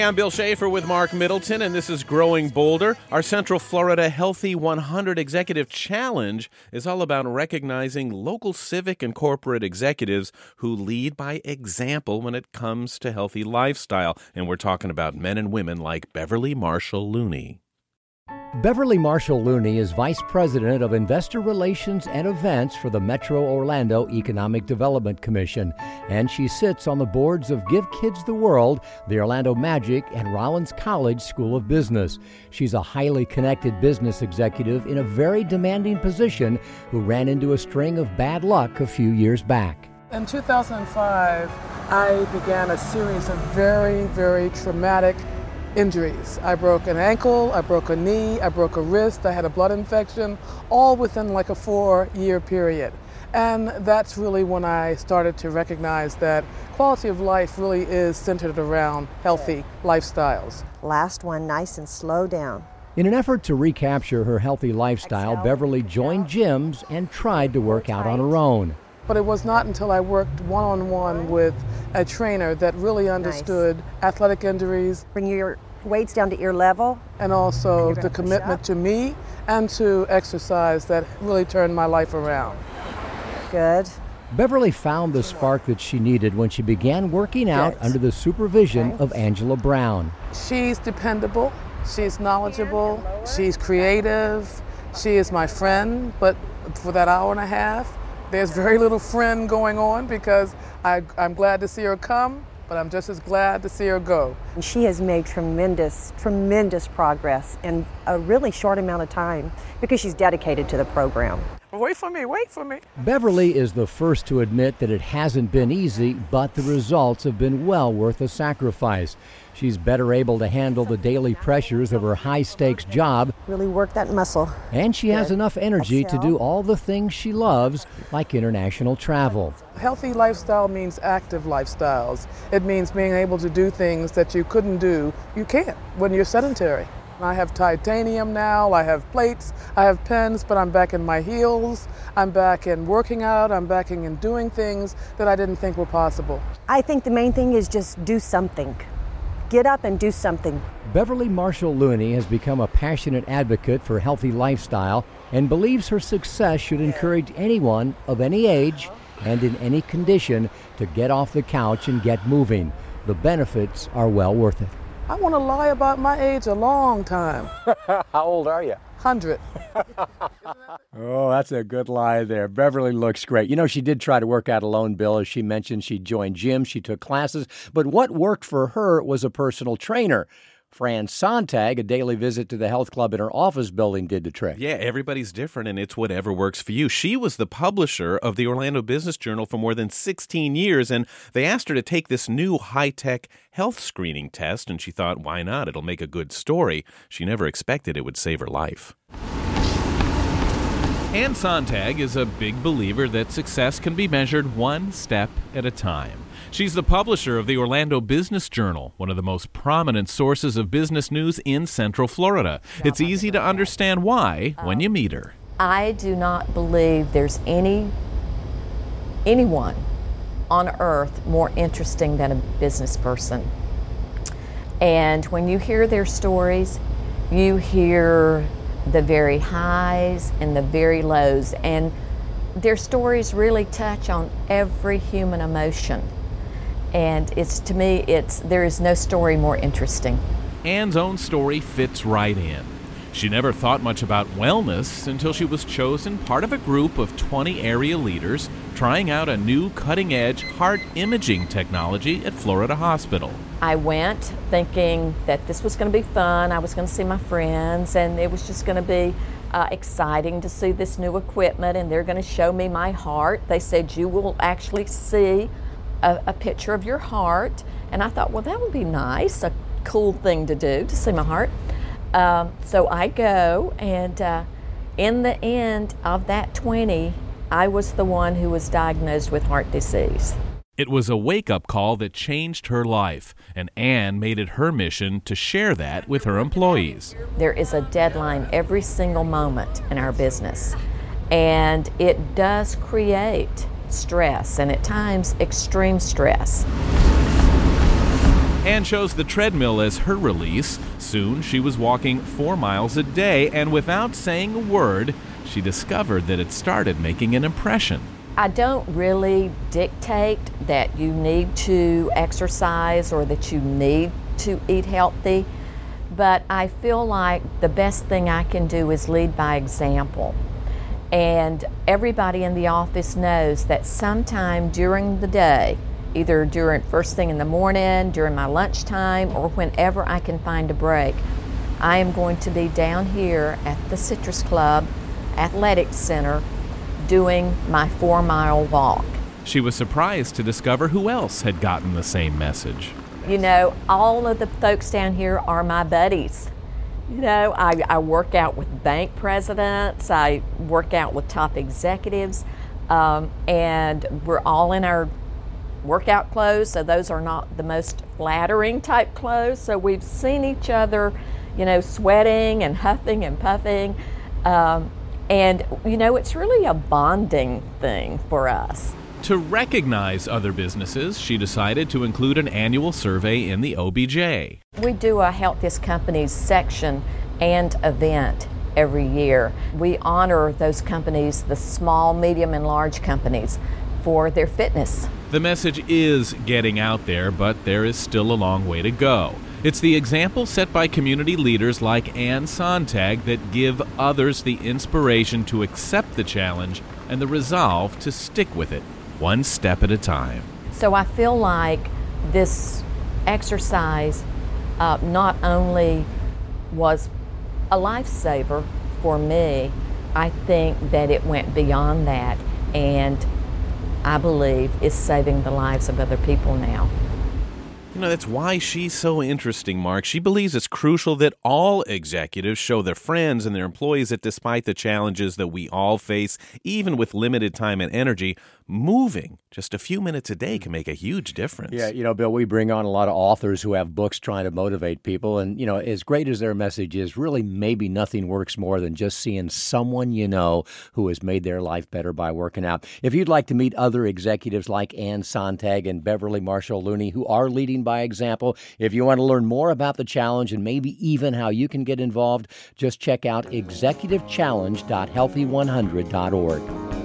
Hey, I'm Bill Schaefer with Mark Middleton, and this is Growing Bolder. Our Central Florida Healthy 100 Executive Challenge is all about recognizing local civic and corporate executives who lead by example when it comes to healthy lifestyle. And we're talking about men and women like Beverly Marshall Looney. Beverly Marshall Looney is Vice President of Investor Relations and Events for the Metro Orlando Economic Development Commission, and she sits on the boards of Give Kids the World, the Orlando Magic, and Rollins College School of Business. She's a highly connected business executive in a very demanding position who ran into a string of bad luck a few years back. In 2005, I began a series of very, very traumatic injuries. I broke an ankle, I broke a knee, I broke a wrist, I had a blood infection, all within like a four year period. And that's really when I started to recognize that quality of life really is centered around healthy lifestyles. Last one, nice and slow down. In an effort to recapture her healthy lifestyle, Beverly joined gyms and tried to work out on her own. But it was not until I worked one on one with a trainer that really understood nice. athletic injuries. Bring your weights down to ear level. And also the commitment to me and to exercise that really turned my life around. Good. Beverly found the spark that she needed when she began working out Good. under the supervision of Angela Brown. She's dependable, she's knowledgeable, she's creative, she is my friend, but for that hour and a half, there's very little friend going on because I, I'm glad to see her come, but I'm just as glad to see her go. She has made tremendous, tremendous progress in a really short amount of time because she's dedicated to the program. Wait for me, wait for me. Beverly is the first to admit that it hasn't been easy, but the results have been well worth the sacrifice. She's better able to handle the daily pressures of her high stakes job. Really work that muscle. And she Good. has enough energy Exhale. to do all the things she loves, like international travel. Healthy lifestyle means active lifestyles. It means being able to do things that you couldn't do, you can't when you're sedentary. I have titanium now, I have plates, I have pens, but I'm back in my heels. I'm back in working out, I'm back in doing things that I didn't think were possible. I think the main thing is just do something. Get up and do something. Beverly Marshall Looney has become a passionate advocate for healthy lifestyle and believes her success should encourage anyone of any age and in any condition to get off the couch and get moving. The benefits are well worth it. I want to lie about my age a long time. How old are you? 100. oh, that's a good lie there. Beverly looks great. You know, she did try to work out alone, Bill. As she mentioned, she joined gym, she took classes, but what worked for her was a personal trainer. Fran Sontag, a daily visit to the health club in her office building, did the trick. Yeah, everybody's different, and it's whatever works for you. She was the publisher of the Orlando Business Journal for more than 16 years, and they asked her to take this new high tech health screening test, and she thought, why not? It'll make a good story. She never expected it would save her life. Ann Sontag is a big believer that success can be measured one step at a time. She's the publisher of the Orlando Business Journal, one of the most prominent sources of business news in Central Florida. It's easy to understand why uh, when you meet her. I do not believe there's any anyone on earth more interesting than a business person. And when you hear their stories, you hear the very highs and the very lows and their stories really touch on every human emotion and it's to me it's there is no story more interesting ann's own story fits right in she never thought much about wellness until she was chosen part of a group of 20 area leaders trying out a new cutting edge heart imaging technology at Florida Hospital. I went thinking that this was going to be fun. I was going to see my friends, and it was just going to be uh, exciting to see this new equipment, and they're going to show me my heart. They said, You will actually see a, a picture of your heart. And I thought, well, that would be nice, a cool thing to do to see my heart. Um, so I go, and uh, in the end of that 20, I was the one who was diagnosed with heart disease. It was a wake up call that changed her life, and Ann made it her mission to share that with her employees. There is a deadline every single moment in our business, and it does create stress and at times extreme stress. Ann chose the treadmill as her release. Soon, she was walking four miles a day, and without saying a word, she discovered that it started making an impression. I don't really dictate that you need to exercise or that you need to eat healthy, but I feel like the best thing I can do is lead by example. And everybody in the office knows that sometime during the day, either during first thing in the morning, during my lunchtime, or whenever I can find a break, I am going to be down here at the Citrus Club Athletic Center doing my four mile walk. She was surprised to discover who else had gotten the same message. You know, all of the folks down here are my buddies. You know, I, I work out with bank presidents, I work out with top executives, um, and we're all in our workout clothes, so those are not the most flattering type clothes. So we've seen each other, you know, sweating and huffing and puffing. Um, and, you know, it's really a bonding thing for us. To recognize other businesses, she decided to include an annual survey in the OBJ. We do a Healthiest Companies section and event every year. We honor those companies, the small, medium, and large companies, for their fitness. The message is getting out there, but there is still a long way to go. It's the example set by community leaders like Ann Sontag that give others the inspiration to accept the challenge and the resolve to stick with it, one step at a time. So I feel like this exercise uh, not only was a lifesaver for me, I think that it went beyond that and I believe is saving the lives of other people now. You know, that's why she's so interesting, Mark. She believes it's crucial that all executives show their friends and their employees that despite the challenges that we all face, even with limited time and energy, moving just a few minutes a day can make a huge difference. Yeah, you know, Bill, we bring on a lot of authors who have books trying to motivate people. And, you know, as great as their message is, really maybe nothing works more than just seeing someone you know who has made their life better by working out. If you'd like to meet other executives like Ann Sontag and Beverly Marshall Looney who are leading by example, if you want to learn more about the challenge and maybe even how you can get involved, just check out executivechallenge.healthy100.org.